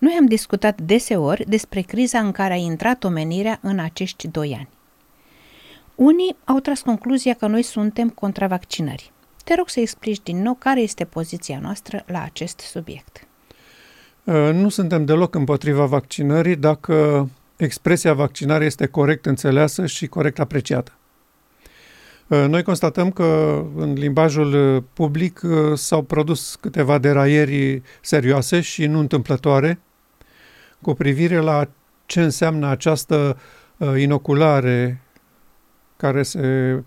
Noi am discutat deseori despre criza în care a intrat omenirea în acești doi ani. Unii au tras concluzia că noi suntem contra vaccinării. Te rog să explici din nou care este poziția noastră la acest subiect. Uh, nu suntem deloc împotriva vaccinării dacă expresia vaccinare este corect înțeleasă și corect apreciată. Uh, noi constatăm că în limbajul uh, public s-au produs câteva deraieri serioase și nu întâmplătoare cu privire la ce înseamnă această inoculare care se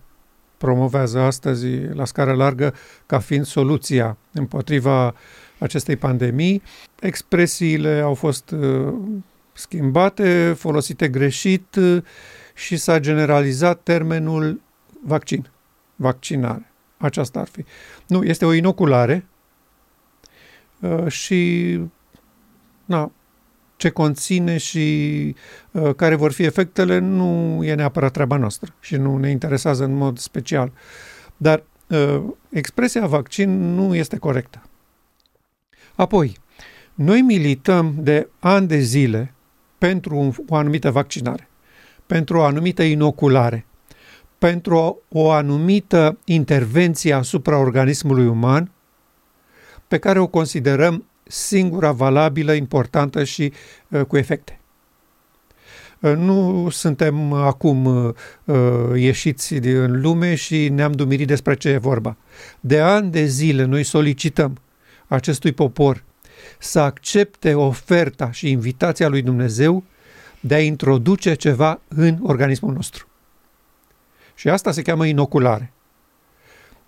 promovează astăzi la scară largă ca fiind soluția împotriva acestei pandemii. Expresiile au fost uh, schimbate, folosite greșit uh, și s-a generalizat termenul vaccin, vaccinare. Aceasta ar fi. Nu, este o inoculare uh, și na, ce conține și uh, care vor fi efectele nu e neapărat treaba noastră și nu ne interesează în mod special. Dar uh, expresia vaccin nu este corectă. Apoi, noi milităm de ani de zile pentru un, o anumită vaccinare, pentru o anumită inoculare, pentru o, o anumită intervenție asupra organismului uman pe care o considerăm singura valabilă, importantă și uh, cu efecte. Uh, nu suntem acum uh, ieșiți din lume și ne-am dumirit despre ce e vorba. De ani de zile noi solicităm acestui popor să accepte oferta și invitația lui Dumnezeu de a introduce ceva în organismul nostru. Și asta se cheamă inoculare.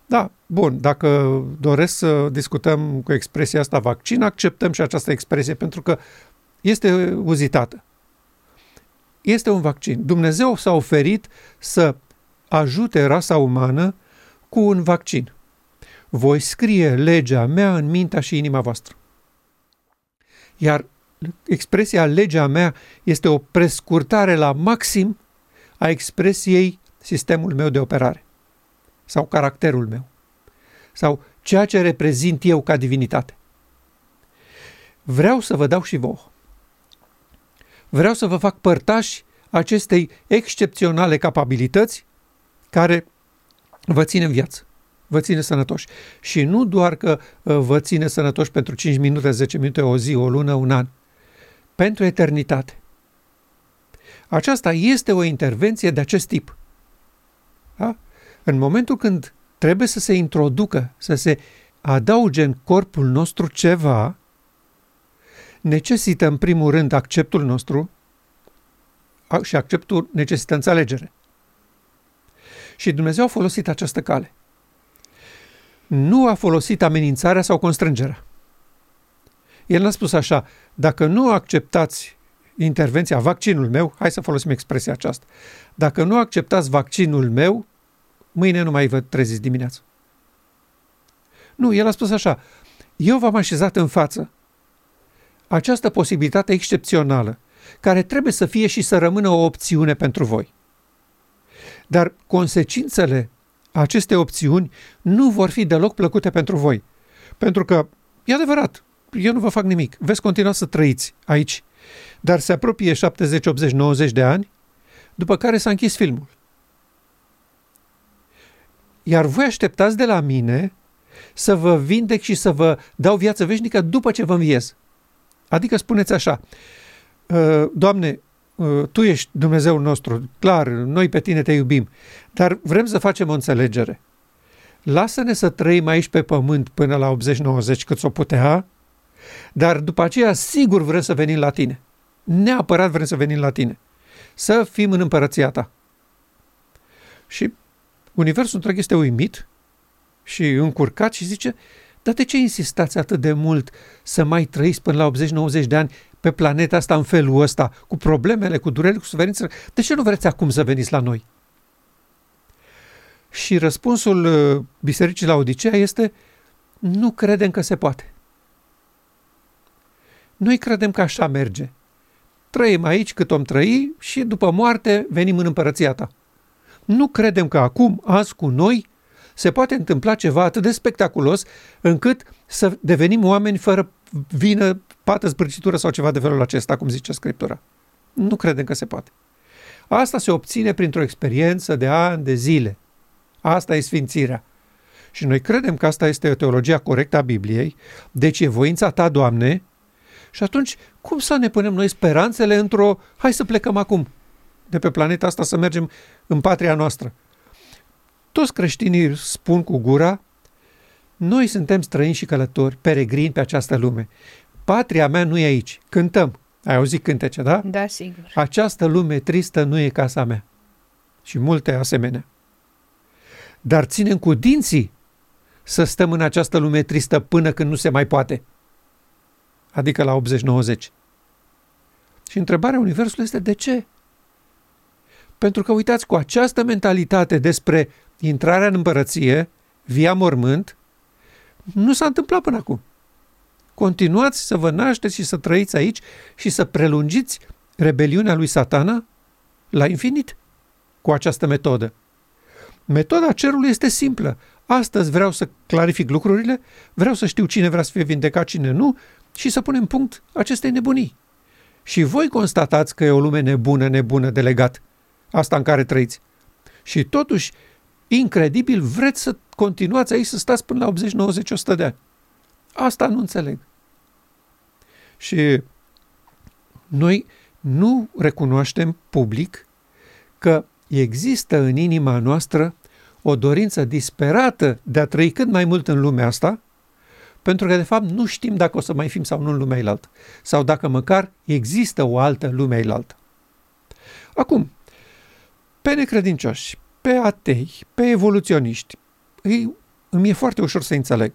Da, bun, dacă doresc să discutăm cu expresia asta vaccin, acceptăm și această expresie pentru că este uzitată. Este un vaccin. Dumnezeu s-a oferit să ajute rasa umană cu un vaccin. Voi scrie legea mea în mintea și inima voastră. Iar expresia legea mea este o prescurtare la maxim a expresiei sistemul meu de operare sau caracterul meu sau ceea ce reprezint eu ca divinitate. Vreau să vă dau și vouă. Vreau să vă fac părtași acestei excepționale capabilități care vă ține în viață, vă ține sănătoși. Și nu doar că uh, vă ține sănătoși pentru 5 minute, 10 minute, o zi, o lună, un an, pentru eternitate. Aceasta este o intervenție de acest tip. Da? În momentul când trebuie să se introducă, să se adauge în corpul nostru ceva, necesită în primul rând acceptul nostru și acceptul necesită înțelegere. Și Dumnezeu a folosit această cale. Nu a folosit amenințarea sau constrângerea. El n-a spus așa, dacă nu acceptați intervenția, vaccinul meu, hai să folosim expresia aceasta, dacă nu acceptați vaccinul meu, mâine nu mai vă treziți dimineața. Nu, el a spus așa, eu v-am așezat în față această posibilitate excepțională, care trebuie să fie și să rămână o opțiune pentru voi. Dar consecințele acestei opțiuni nu vor fi deloc plăcute pentru voi. Pentru că, e adevărat, eu nu vă fac nimic, veți continua să trăiți aici, dar se apropie 70, 80, 90 de ani, după care s-a închis filmul. Iar voi așteptați de la mine să vă vindec și să vă dau viață veșnică după ce vă înviez. Adică spuneți așa, ă, Doamne, ă, Tu ești Dumnezeul nostru, clar, noi pe Tine te iubim, dar vrem să facem o înțelegere. Lasă-ne să trăim aici pe pământ până la 80-90 cât o putea, dar după aceea sigur vrem să venim la Tine. Neapărat vrem să venim la Tine. Să fim în împărăția Ta. Și Universul întreg este uimit și încurcat și zice, dar de ce insistați atât de mult să mai trăiți până la 80-90 de ani pe planeta asta în felul ăsta, cu problemele, cu durerile, cu suferințele? De ce nu vreți acum să veniți la noi? Și răspunsul uh, Bisericii la Odisea este, nu credem că se poate. Noi credem că așa merge. Trăim aici cât om trăi și după moarte venim în împărăția ta. Nu credem că acum, azi cu noi, se poate întâmpla ceva atât de spectaculos încât să devenim oameni fără vină pată zbârcitură sau ceva de felul acesta, cum zice Scriptura. Nu credem că se poate. Asta se obține printr-o experiență de ani, de zile. Asta e sfințirea. Și noi credem că asta este teologia corectă a Bibliei, deci e voința ta, Doamne, și atunci cum să ne punem noi speranțele într-o, hai să plecăm acum de pe planeta asta să mergem în patria noastră. Toți creștinii spun cu gura, noi suntem străini și călători, peregrini pe această lume. Patria mea nu e aici. Cântăm. Ai auzit cântece, da? Da, sigur. Această lume tristă nu e casa mea. Și multe asemenea. Dar ținem cu dinții să stăm în această lume tristă până când nu se mai poate. Adică la 80-90. Și întrebarea Universului este de ce? Pentru că, uitați, cu această mentalitate despre intrarea în împărăție, via mormânt, nu s-a întâmplat până acum. Continuați să vă nașteți și să trăiți aici și să prelungiți rebeliunea lui satana la infinit cu această metodă. Metoda cerului este simplă. Astăzi vreau să clarific lucrurile, vreau să știu cine vrea să fie vindecat, cine nu și să punem punct acestei nebunii. Și voi constatați că e o lume nebună, nebună de legat. Asta în care trăiți. Și totuși, incredibil, vreți să continuați aici să stați până la 80, 90, 100 de ani. Asta nu înțeleg. Și noi nu recunoaștem public că există în inima noastră o dorință disperată de a trăi cât mai mult în lumea asta, pentru că, de fapt, nu știm dacă o să mai fim sau nu în lumea ilaltă, sau dacă măcar există o altă lume ilaltă. Acum, pe necredincioși, pe atei, pe evoluționiști, îi, îmi e foarte ușor să înțeleg.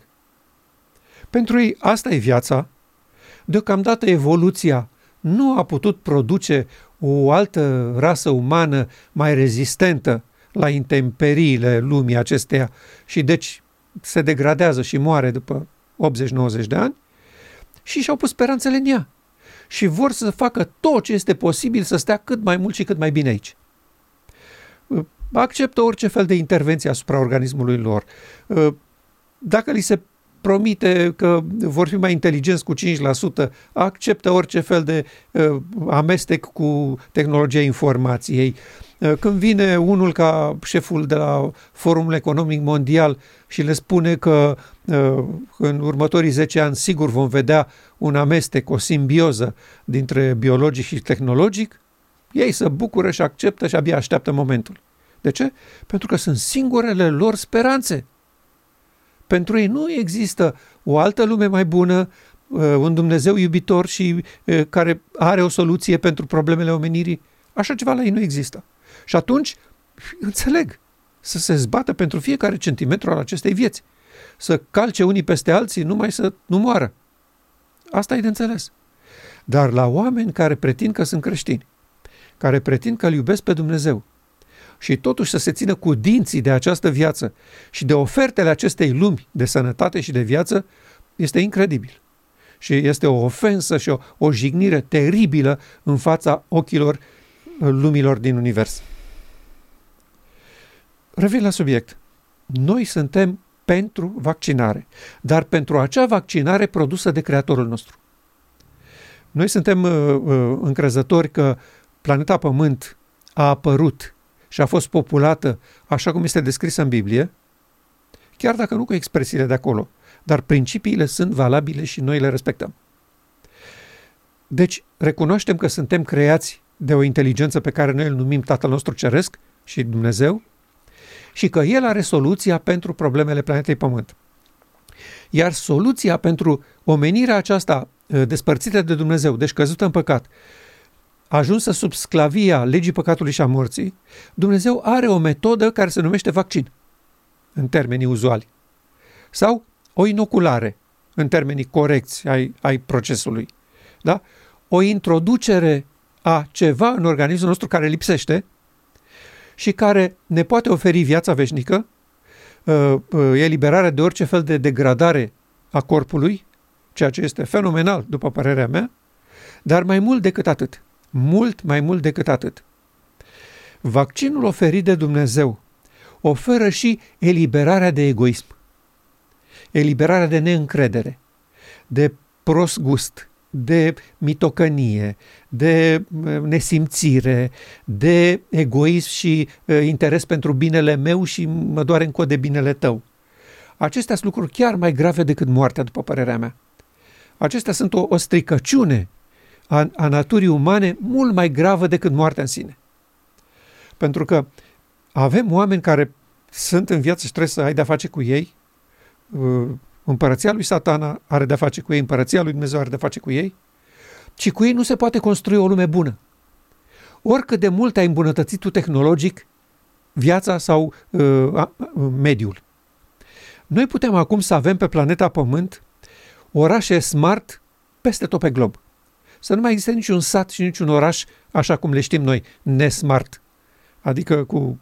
Pentru ei asta e viața. Deocamdată evoluția nu a putut produce o altă rasă umană mai rezistentă la intemperiile lumii acesteia și deci se degradează și moare după 80-90 de ani și și-au pus speranțele în ea și vor să facă tot ce este posibil să stea cât mai mult și cât mai bine aici. Acceptă orice fel de intervenție asupra organismului lor. Dacă li se promite că vor fi mai inteligenți cu 5%, acceptă orice fel de uh, amestec cu tehnologia informației. Uh, când vine unul ca șeful de la Forumul Economic Mondial și le spune că uh, în următorii 10 ani sigur vom vedea un amestec, o simbioză dintre biologic și tehnologic, ei se bucură și acceptă și abia așteaptă momentul. De ce? Pentru că sunt singurele lor speranțe. Pentru ei nu există o altă lume mai bună, uh, un Dumnezeu iubitor și uh, care are o soluție pentru problemele omenirii. Așa ceva la ei nu există. Și atunci, înțeleg, să se zbată pentru fiecare centimetru al acestei vieți. Să calce unii peste alții numai să nu moară. Asta e de înțeles. Dar la oameni care pretind că sunt creștini, care pretind că îl iubesc pe Dumnezeu, și totuși să se țină cu dinții de această viață și de ofertele acestei lumi de sănătate și de viață, este incredibil. Și este o ofensă și o, o jignire teribilă în fața ochilor uh, lumilor din univers. Revin la subiect. Noi suntem pentru vaccinare, dar pentru acea vaccinare produsă de Creatorul nostru. Noi suntem uh, uh, încrezători că planeta Pământ a apărut și a fost populată așa cum este descrisă în Biblie, chiar dacă nu cu expresiile de acolo, dar principiile sunt valabile și noi le respectăm. Deci, recunoaștem că suntem creați de o inteligență pe care noi îl numim Tatăl nostru Ceresc și Dumnezeu și că El are soluția pentru problemele planetei Pământ. Iar soluția pentru omenirea aceasta ă, despărțită de Dumnezeu, deci căzută în păcat, ajunsă sub sclavia legii păcatului și a morții, Dumnezeu are o metodă care se numește vaccin, în termenii uzuali, sau o inoculare, în termenii corecți ai, ai procesului. Da? O introducere a ceva în organismul nostru care lipsește și care ne poate oferi viața veșnică, uh, uh, eliberarea de orice fel de degradare a corpului, ceea ce este fenomenal, după părerea mea, dar mai mult decât atât – mult mai mult decât atât. Vaccinul oferit de Dumnezeu oferă și eliberarea de egoism, eliberarea de neîncredere, de prost gust, de mitocănie, de nesimțire, de egoism și interes pentru binele meu și mă doare în cod de binele tău. Acestea sunt lucruri chiar mai grave decât moartea, după părerea mea. Acestea sunt o, o stricăciune a, a naturii umane mult mai gravă decât moartea în sine. Pentru că avem oameni care sunt în viață și trebuie să ai de-a face cu ei. Uh, împărăția lui satana are de-a face cu ei, împărăția lui Dumnezeu are de-a face cu ei. Și cu ei nu se poate construi o lume bună. Oricât de mult ai îmbunătățit tu tehnologic viața sau uh, uh, mediul. Noi putem acum să avem pe planeta Pământ orașe smart peste tot pe glob. Să nu mai existe niciun sat și niciun oraș așa cum le știm noi, nesmart. Adică cu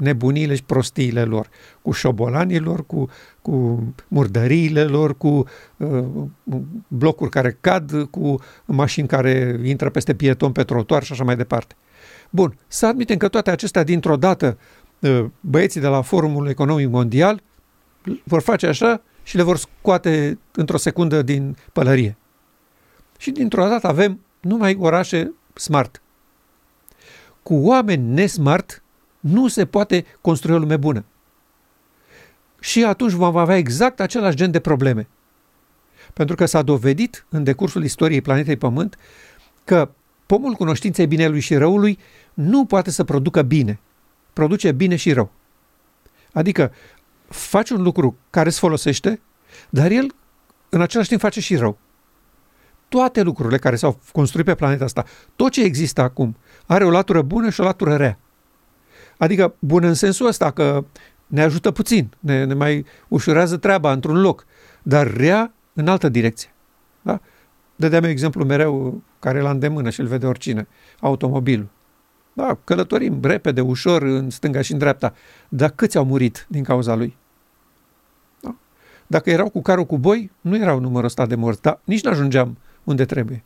nebunile și prostiile lor, cu șobolanilor, cu, cu murdăriile lor, cu uh, blocuri care cad, cu mașini care intră peste pieton pe trotuar și așa mai departe. Bun, să admitem că toate acestea dintr-o dată uh, băieții de la Forumul Economic Mondial vor face așa și le vor scoate într-o secundă din pălărie. Și dintr-o dată avem numai orașe smart. Cu oameni nesmart nu se poate construi o lume bună. Și atunci vom avea exact același gen de probleme. Pentru că s-a dovedit în decursul istoriei planetei Pământ că pomul cunoștinței binelui și răului nu poate să producă bine. Produce bine și rău. Adică faci un lucru care îți folosește, dar el în același timp face și rău. Toate lucrurile care s-au construit pe planeta asta, tot ce există acum, are o latură bună și o latură rea. Adică bună în sensul ăsta că ne ajută puțin, ne, ne mai ușurează treaba într-un loc, dar rea în altă direcție. Da? Dădeam exemplu mereu care la îndemână și îl vede oricine, automobilul. Da, călătorim repede, ușor, în stânga și în dreapta, dar câți au murit din cauza lui? Da? Dacă erau cu carul cu boi, nu erau numărul ăsta de morți, dar nici nu ajungeam unde trebuie.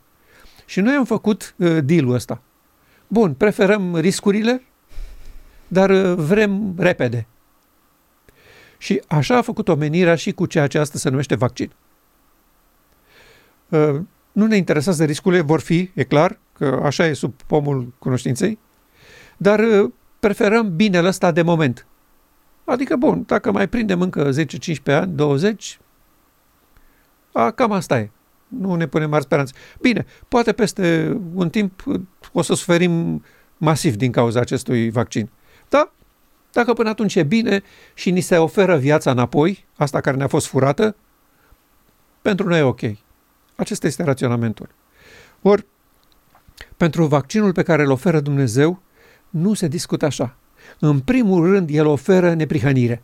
Și noi am făcut uh, deal-ul ăsta. Bun, preferăm riscurile dar uh, vrem repede. Și așa a făcut omenirea și cu ceea ce astăzi se numește vaccin. Uh, nu ne interesează riscurile, vor fi, e clar, că așa e sub pomul cunoștinței, dar uh, preferăm binele ăsta de moment. Adică, bun, dacă mai prindem încă 10-15 ani, 20, a, cam asta e. Nu ne punem mari speranțe. Bine, poate peste un timp o să suferim masiv din cauza acestui vaccin. Da, dacă până atunci e bine și ni se oferă viața înapoi, asta care ne-a fost furată, pentru noi e ok. Acesta este raționamentul. Ori, pentru vaccinul pe care îl oferă Dumnezeu, nu se discută așa. În primul rând, el oferă neprihănire.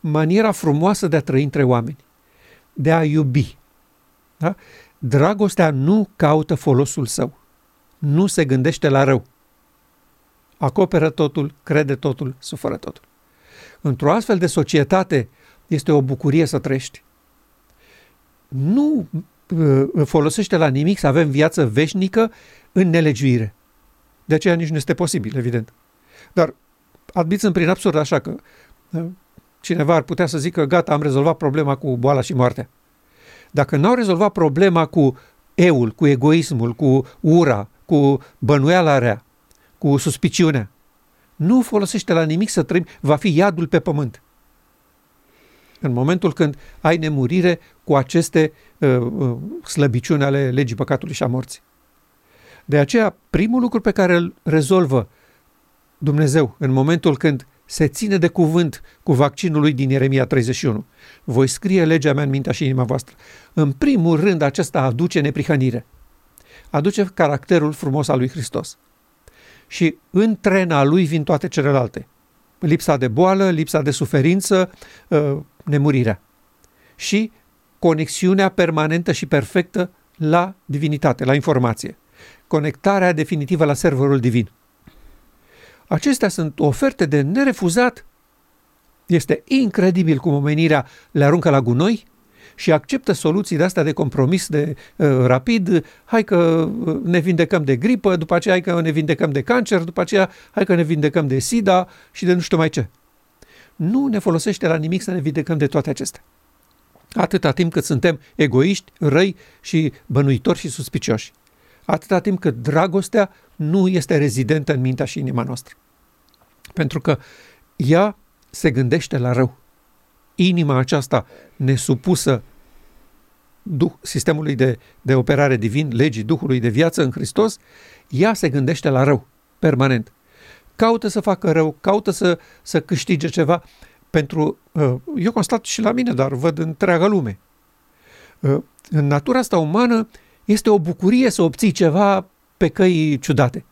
Maniera frumoasă de a trăi între oameni, de a iubi. Da? Dragostea nu caută folosul său, nu se gândește la rău acoperă totul, crede totul, suferă totul. Într-o astfel de societate este o bucurie să trăiești. Nu uh, folosește la nimic să avem viață veșnică în nelegiuire. De aceea nici nu este posibil, evident. Dar admițând prin absurd așa că uh, cineva ar putea să zică gata, am rezolvat problema cu boala și moartea. Dacă n-au rezolvat problema cu eul, cu egoismul, cu ura, cu bănuiala rea, cu suspiciunea. Nu folosește la nimic să trăim, va fi iadul pe pământ. În momentul când ai nemurire cu aceste uh, uh, slăbiciuni ale legii păcatului și a morții. De aceea, primul lucru pe care îl rezolvă Dumnezeu în momentul când se ține de cuvânt cu vaccinul lui din Ieremia 31. Voi scrie legea mea în mintea și inima voastră. În primul rând, acesta aduce neprihănire. Aduce caracterul frumos al lui Hristos și în trena lui vin toate celelalte. Lipsa de boală, lipsa de suferință, uh, nemurirea. Și conexiunea permanentă și perfectă la divinitate, la informație. Conectarea definitivă la serverul divin. Acestea sunt oferte de nerefuzat. Este incredibil cum omenirea le aruncă la gunoi și acceptă soluții de astea de compromis de uh, rapid, hai că uh, ne vindecăm de gripă, după aceea hai că ne vindecăm de cancer, după aceea hai că ne vindecăm de SIDA și de nu știu mai ce. Nu ne folosește la nimic să ne vindecăm de toate acestea. Atâta timp cât suntem egoiști, răi și bănuitori și suspicioși. Atâta timp cât dragostea nu este rezidentă în mintea și inima noastră. Pentru că ea se gândește la rău. Inima aceasta nesupusă duh, sistemului de, de operare divin, legii Duhului de viață în Hristos, ea se gândește la rău, permanent. Caută să facă rău, caută să, să câștige ceva pentru... Uh, eu constat și la mine, dar văd întreaga lume. Uh, în natura asta umană este o bucurie să obții ceva pe căi ciudate.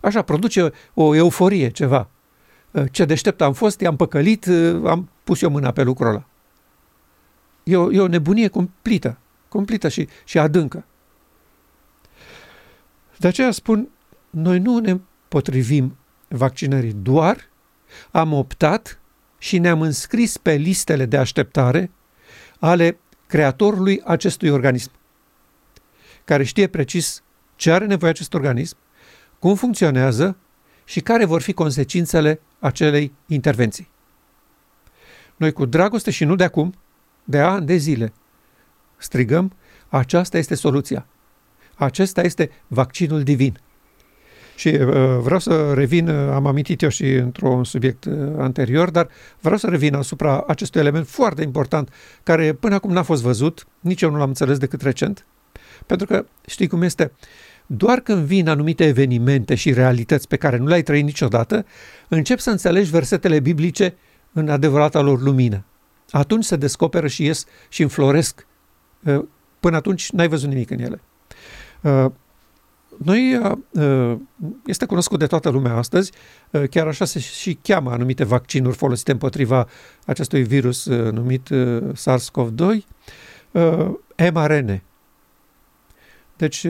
Așa, produce o euforie, ceva. Uh, ce deștept am fost, i-am păcălit, am pus eu mâna pe lucrul ăla. E o, e o nebunie cumplită, cumplită și, și adâncă. De aceea spun, noi nu ne potrivim vaccinării, doar am optat și ne-am înscris pe listele de așteptare ale creatorului acestui organism, care știe precis ce are nevoie acest organism, cum funcționează și care vor fi consecințele acelei intervenții. Noi cu dragoste și nu de acum, de ani de zile, strigăm, aceasta este soluția. Acesta este vaccinul divin. Și uh, vreau să revin, uh, am amintit eu și într-un subiect uh, anterior, dar vreau să revin asupra acestui element foarte important, care până acum n-a fost văzut, nici eu nu l-am înțeles decât recent, pentru că știi cum este, doar când vin anumite evenimente și realități pe care nu le-ai trăit niciodată, încep să înțelegi versetele biblice în adevărata lor lumină. Atunci se descoperă și ies și înfloresc. Până atunci n-ai văzut nimic în ele. Noi, uh, uh, este cunoscut de toată lumea astăzi, uh, chiar așa se și cheamă anumite vaccinuri folosite împotriva acestui virus numit SARS-CoV-2, mRNA. Deci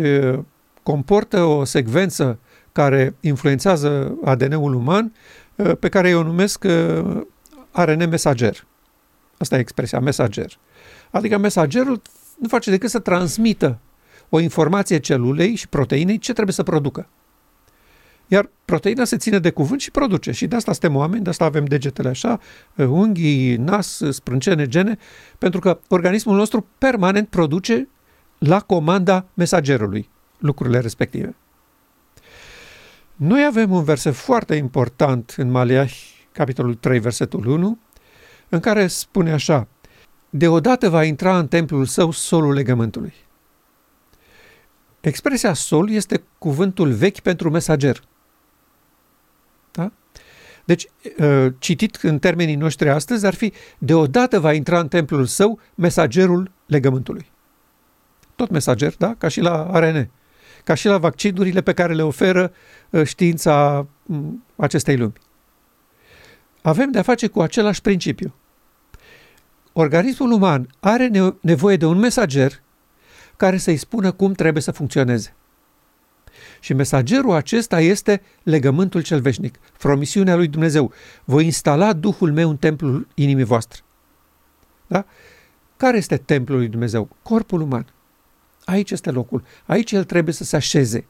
comportă o secvență care influențează ADN-ul uman, pe care eu o numesc ARN mesager. Asta e expresia, mesager. Adică mesagerul nu face decât să transmită o informație celulei și proteinei ce trebuie să producă. Iar proteina se ține de cuvânt și produce. Și de asta suntem oameni, de asta avem degetele așa, unghii, nas, sprâncene, gene, pentru că organismul nostru permanent produce la comanda mesagerului lucrurile respective. Noi avem un verset foarte important în Maleahi, capitolul 3, versetul 1, în care spune așa, Deodată va intra în templul său solul legământului. Expresia sol este cuvântul vechi pentru mesager. Da? Deci, ă, citit în termenii noștri astăzi, ar fi deodată va intra în templul său mesagerul legământului. Tot mesager, da? Ca și la ARN. Ca și la vaccinurile pe care le oferă ă, știința acestei lumi. Avem de-a face cu același principiu. Organismul uman are nevoie de un mesager care să-i spună cum trebuie să funcționeze. Și mesagerul acesta este legământul cel veșnic, promisiunea lui Dumnezeu. Voi instala Duhul meu în templul inimii voastre. Da? Care este templul lui Dumnezeu? Corpul uman. Aici este locul. Aici el trebuie să se așeze.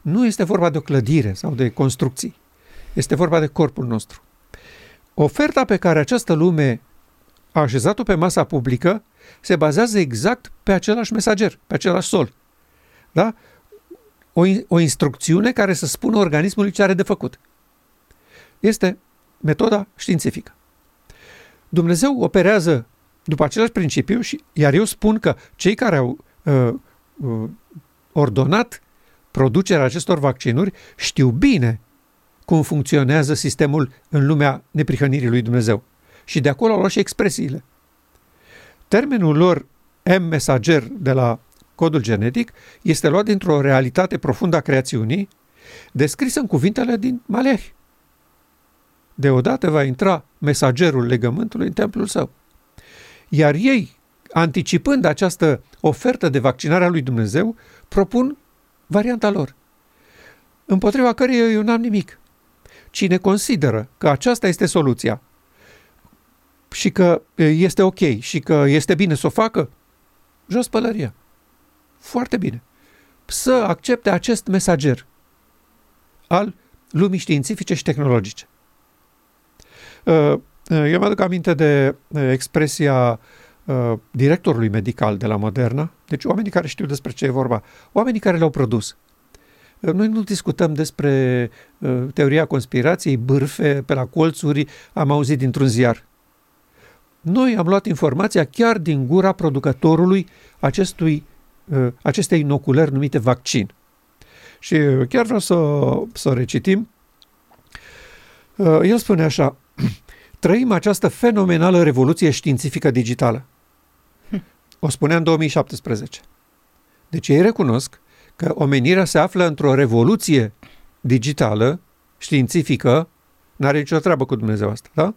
Nu este vorba de o clădire sau de construcții. Este vorba de corpul nostru. Oferta pe care această lume a așezat-o pe masa publică se bazează exact pe același mesager, pe același sol. Da? O, o instrucțiune care să spună organismului ce are de făcut. Este metoda științifică. Dumnezeu operează după același principiu, și, iar eu spun că cei care au uh, uh, ordonat producerea acestor vaccinuri știu bine cum funcționează sistemul în lumea neprihănirii lui Dumnezeu. Și de acolo au luat și expresiile. Termenul lor M-mesager de la codul genetic este luat dintr-o realitate profundă a creațiunii, descrisă în cuvintele din Malehi. Deodată va intra mesagerul legământului în templul său. Iar ei, anticipând această ofertă de vaccinare a lui Dumnezeu, propun varianta lor, împotriva căreia eu n-am nimic. Cine consideră că aceasta este soluția, și că este ok și că este bine să o facă, jos pălăria. Foarte bine. Să accepte acest mesager al lumii științifice și tehnologice. Eu mă aduc aminte de expresia uh, directorului medical de la Moderna, deci oamenii care știu despre ce e vorba, oamenii care le-au produs. Uh, noi nu discutăm despre uh, teoria conspirației, bârfe, pe la colțuri, am auzit dintr-un ziar. Noi am luat informația chiar din gura producătorului acestui, uh, acestei inoculări numite vaccin. Și uh, chiar vreau să, să recitim. Uh, el spune așa, trăim această fenomenală revoluție științifică digitală. O spunea în 2017. Deci ei recunosc că omenirea se află într-o revoluție digitală, științifică, n-are nicio treabă cu Dumnezeu asta, da?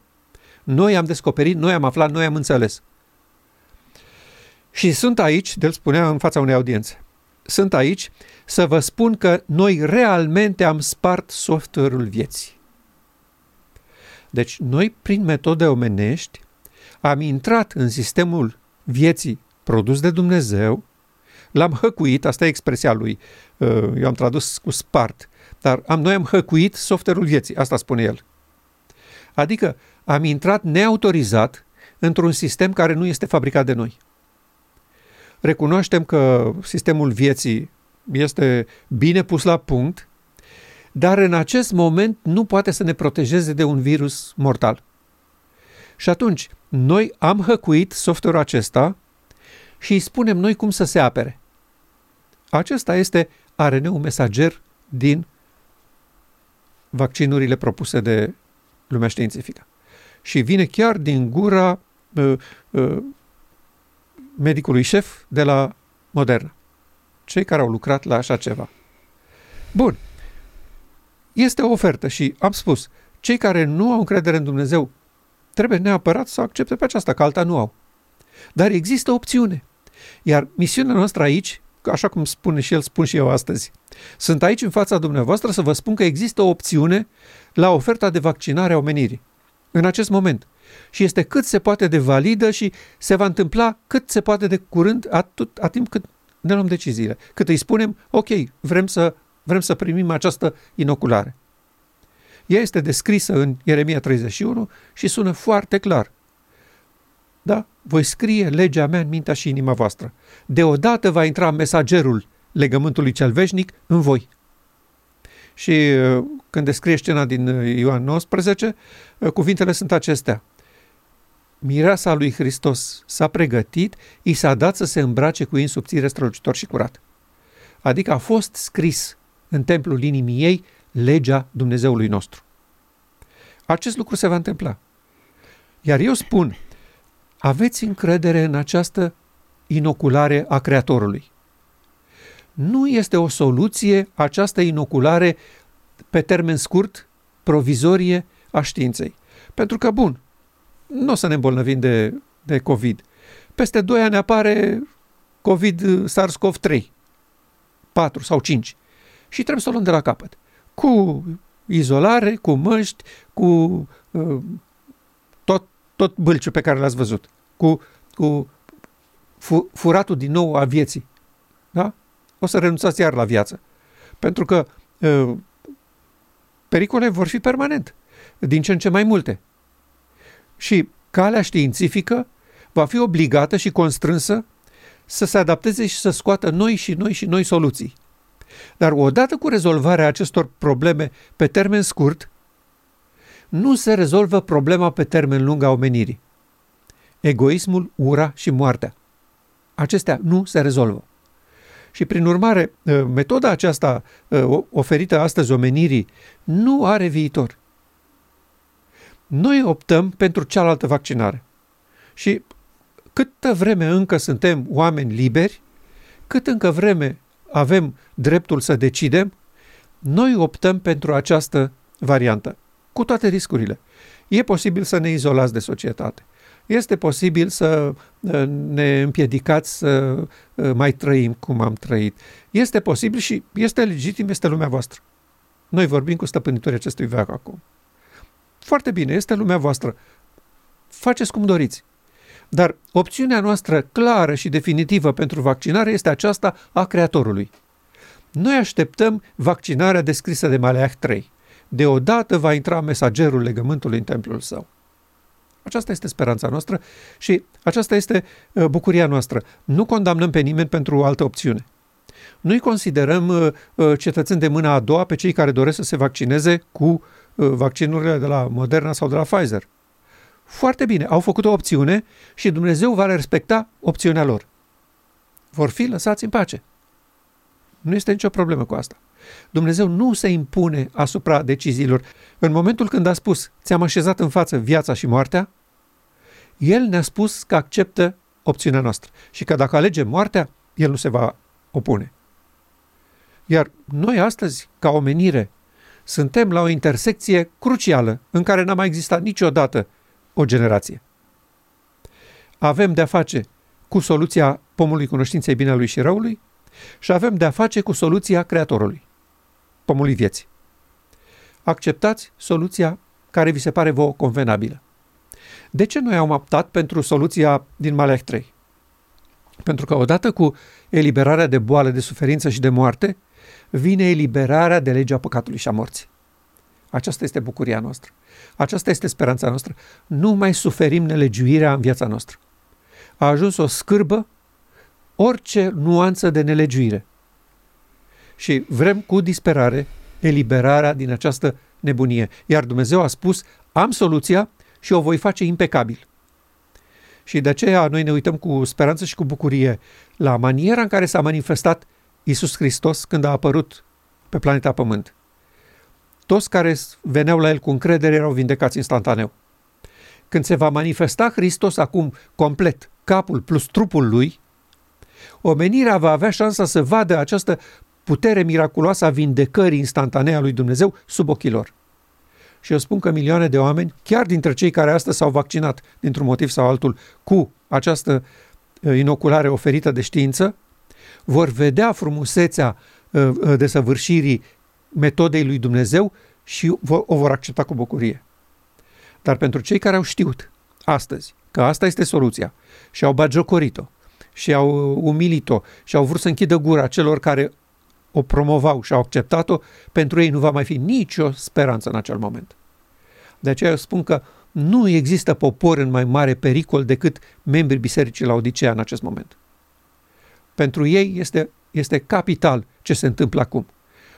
Noi am descoperit, noi am aflat, noi am înțeles. Și sunt aici, de spunea în fața unei audiențe, sunt aici să vă spun că noi realmente am spart software-ul vieții. Deci noi, prin metode omenești, am intrat în sistemul vieții produs de Dumnezeu, l-am hăcuit, asta e expresia lui, uh, eu am tradus cu spart, dar am, noi am hăcuit software-ul vieții, asta spune el. Adică am intrat neautorizat într-un sistem care nu este fabricat de noi. Recunoaștem că sistemul vieții este bine pus la punct, dar în acest moment nu poate să ne protejeze de un virus mortal. Și atunci, noi am hăcuit software-ul acesta și îi spunem noi cum să se apere. Acesta este RNA-ul mesager din vaccinurile propuse de lumea științifică. Și vine chiar din gura uh, uh, medicului șef de la Moderna. Cei care au lucrat la așa ceva. Bun. Este o ofertă și am spus, cei care nu au încredere în Dumnezeu trebuie neapărat să accepte pe aceasta, că alta nu au. Dar există opțiune. Iar misiunea noastră aici, așa cum spune și el, spun și eu astăzi, sunt aici în fața dumneavoastră să vă spun că există o opțiune la oferta de vaccinare a omenirii. În acest moment. Și este cât se poate de validă și se va întâmpla cât se poate de curând, atât, atât timp cât ne luăm deciziile. Cât îi spunem, ok, vrem să, vrem să primim această inoculare. Ea este descrisă în Ieremia 31 și sună foarte clar. Da? Voi scrie legea mea în mintea și inima voastră. Deodată va intra mesagerul legământului cel veșnic în voi. Și uh, când descrie scena din uh, Ioan 19, uh, cuvintele sunt acestea. Mireasa lui Hristos s-a pregătit, i s-a dat să se îmbrace cu in subțire, strălucitor și curat. Adică a fost scris în templul inimii ei legea Dumnezeului nostru. Acest lucru se va întâmpla. Iar eu spun, aveți încredere în această inoculare a Creatorului. Nu este o soluție această inoculare pe termen scurt, provizorie a științei. Pentru că, bun, nu o să ne îmbolnăvim de, de COVID. Peste 2 ani apare COVID SARS-CoV-3, 4 sau 5 și trebuie să o luăm de la capăt. Cu izolare, cu măști, cu uh, tot, tot bâlciul pe care l-ați văzut, cu, cu fu, furatul din nou a vieții. Da? O să renunțați iar la viață. Pentru că uh, pericole vor fi permanent, din ce în ce mai multe. Și calea științifică va fi obligată și constrânsă să se adapteze și să scoată noi și noi și noi soluții. Dar odată cu rezolvarea acestor probleme pe termen scurt, nu se rezolvă problema pe termen lung a omenirii. Egoismul, ura și moartea. Acestea nu se rezolvă. Și prin urmare, ă, metoda aceasta ă, oferită astăzi omenirii nu are viitor. Noi optăm pentru cealaltă vaccinare. Și câtă vreme încă suntem oameni liberi, cât încă vreme avem dreptul să decidem, noi optăm pentru această variantă, cu toate riscurile. E posibil să ne izolați de societate. Este posibil să uh, ne împiedicați să uh, mai trăim cum am trăit. Este posibil și este legitim, este lumea voastră. Noi vorbim cu stăpânitorii acestui veac acum. Foarte bine, este lumea voastră. Faceți cum doriți. Dar opțiunea noastră clară și definitivă pentru vaccinare este aceasta a Creatorului. Noi așteptăm vaccinarea descrisă de Maleah 3. Deodată va intra mesagerul legământului în templul său. Aceasta este speranța noastră și aceasta este uh, bucuria noastră. Nu condamnăm pe nimeni pentru o altă opțiune. Nu-i considerăm uh, uh, cetățeni de mâna a doua pe cei care doresc să se vaccineze cu vaccinurile de la Moderna sau de la Pfizer. Foarte bine, au făcut o opțiune și Dumnezeu va respecta opțiunea lor. Vor fi lăsați în pace. Nu este nicio problemă cu asta. Dumnezeu nu se impune asupra deciziilor. În momentul când a spus, ți-am așezat în față viața și moartea, El ne-a spus că acceptă opțiunea noastră și că dacă alegem moartea, El nu se va opune. Iar noi astăzi, ca omenire, suntem la o intersecție crucială în care n-a mai existat niciodată o generație. Avem de-a face cu soluția pomului cunoștinței binelui și răului și avem de-a face cu soluția creatorului pomului vieții. Acceptați soluția care vi se pare vouă convenabilă. De ce noi am optat pentru soluția din Maleah 3? Pentru că odată cu eliberarea de boală, de suferință și de moarte, vine eliberarea de legea păcatului și a morții. Aceasta este bucuria noastră. Aceasta este speranța noastră. Nu mai suferim nelegiuirea în viața noastră. A ajuns o scârbă orice nuanță de nelegiuire și vrem cu disperare eliberarea din această nebunie. Iar Dumnezeu a spus, am soluția și o voi face impecabil. Și de aceea noi ne uităm cu speranță și cu bucurie la maniera în care s-a manifestat Isus Hristos când a apărut pe planeta Pământ. Toți care veneau la El cu încredere erau vindecați instantaneu. Când se va manifesta Hristos acum complet, capul plus trupul Lui, omenirea va avea șansa să vadă această putere miraculoasă a vindecării instantanee a lui Dumnezeu sub ochii lor. Și eu spun că milioane de oameni, chiar dintre cei care astăzi s-au vaccinat dintr-un motiv sau altul cu această uh, inoculare oferită de știință, vor vedea frumusețea uh, uh, desăvârșirii metodei lui Dumnezeu și o vor accepta cu bucurie. Dar pentru cei care au știut astăzi că asta este soluția și au bagiocorit-o și au umilit-o și au vrut să închidă gura celor care o promovau și au acceptat-o, pentru ei nu va mai fi nicio speranță în acel moment. De aceea eu spun că nu există popor în mai mare pericol decât membrii Bisericii la Odisea în acest moment. Pentru ei este, este capital ce se întâmplă acum.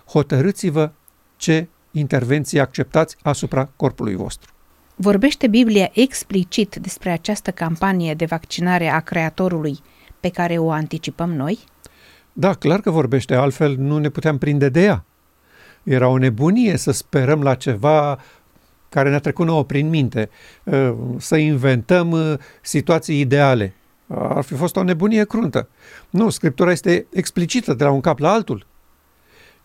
Hotărâți-vă ce intervenție acceptați asupra corpului vostru. Vorbește Biblia explicit despre această campanie de vaccinare a Creatorului pe care o anticipăm noi? Da, clar că vorbește, altfel nu ne puteam prinde de ea. Era o nebunie să sperăm la ceva care ne-a trecut nouă prin minte, uh, să inventăm uh, situații ideale. Ar fi fost o nebunie cruntă. Nu, Scriptura este explicită de la un cap la altul,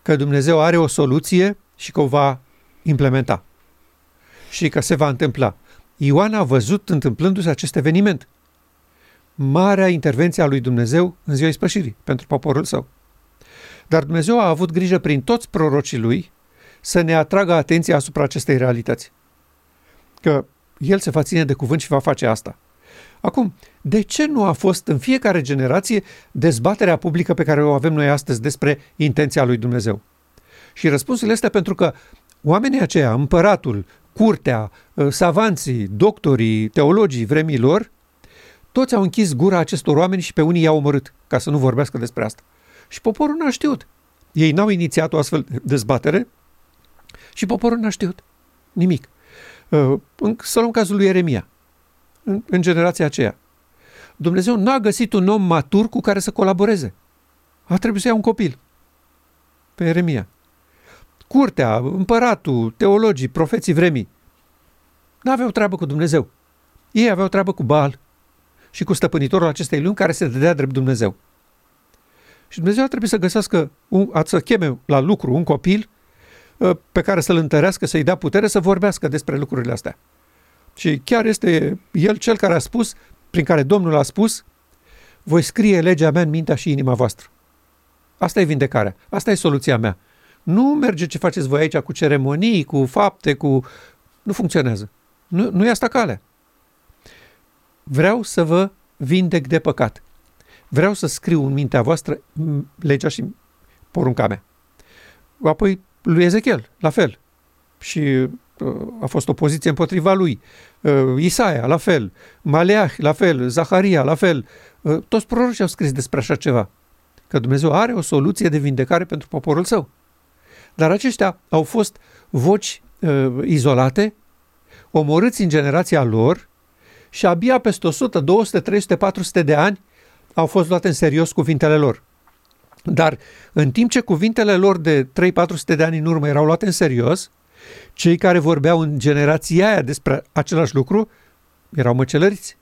că Dumnezeu are o soluție și că o va implementa și că se va întâmpla. Ioan a văzut întâmplându-se acest eveniment marea intervenție a lui Dumnezeu în ziua ispășirii pentru poporul său. Dar Dumnezeu a avut grijă prin toți prorocii lui să ne atragă atenția asupra acestei realități. Că El se va ține de cuvânt și va face asta. Acum, de ce nu a fost în fiecare generație dezbaterea publică pe care o avem noi astăzi despre intenția lui Dumnezeu? Și răspunsul este pentru că oamenii aceia, împăratul, curtea, savanții, doctorii, teologii vremilor, toți au închis gura acestor oameni și pe unii i-au omorât, ca să nu vorbească despre asta. Și poporul n-a știut. Ei n-au inițiat o astfel de dezbatere și poporul n-a știut nimic. Uh, să luăm cazul lui Eremia, în, în generația aceea. Dumnezeu n-a găsit un om matur cu care să colaboreze. A trebuit să ia un copil. Pe Eremia. Curtea, împăratul, teologii, profeții vremii, n-aveau treabă cu Dumnezeu. Ei aveau treabă cu Baal și cu stăpânitorul acestei lumi care se dădea drept Dumnezeu. Și Dumnezeu a trebuit să găsească, un, să cheme la lucru un copil ă, pe care să-l întărească, să-i dea putere să vorbească despre lucrurile astea. Și chiar este el cel care a spus, prin care Domnul a spus, voi scrie legea mea în mintea și inima voastră. Asta e vindecarea, asta e soluția mea. Nu merge ce faceți voi aici cu ceremonii, cu fapte, cu... Nu funcționează. Nu, nu e asta calea vreau să vă vindec de păcat. Vreau să scriu în mintea voastră legea și porunca mea. Apoi lui Ezechiel, la fel. Și a fost opoziție împotriva lui, Isaia, la fel, Maleah, la fel, Zaharia, la fel, toți prorocii au scris despre așa ceva, că Dumnezeu are o soluție de vindecare pentru poporul său. Dar aceștia au fost voci uh, izolate, omorâți în generația lor și abia peste 100, 200, 300, 400 de ani au fost luate în serios cuvintele lor. Dar în timp ce cuvintele lor de 3-400 de ani în urmă erau luate în serios, cei care vorbeau în generația aia despre același lucru erau măcelăriți.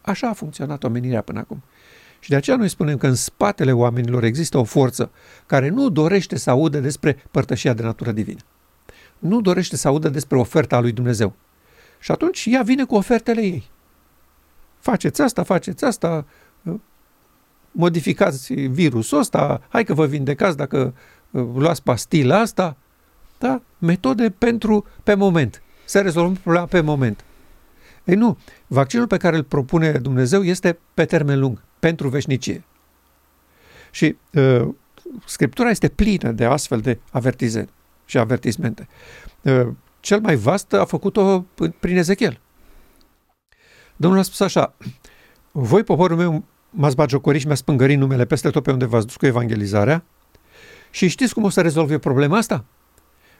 Așa a funcționat omenirea până acum. Și de aceea noi spunem că în spatele oamenilor există o forță care nu dorește să audă despre părtășia de natură divină. Nu dorește să audă despre oferta lui Dumnezeu. Și atunci ea vine cu ofertele ei. Faceți asta, faceți asta, modificați virusul ăsta, hai că vă vindecați dacă uh, luați pastila asta. Da? Metode pentru pe moment. Să rezolvăm problema pe moment. Ei nu, vaccinul pe care îl propune Dumnezeu este pe termen lung, pentru veșnicie. Și uh, Scriptura este plină de astfel de avertizări și avertismente. Uh, cel mai vast a făcut-o prin Ezechiel. Domnul a spus așa, voi, poporul meu, m-ați bagiocorit și mi-ați spângărit numele peste tot pe unde v-ați dus cu evangelizarea și știți cum o să rezolve problema asta?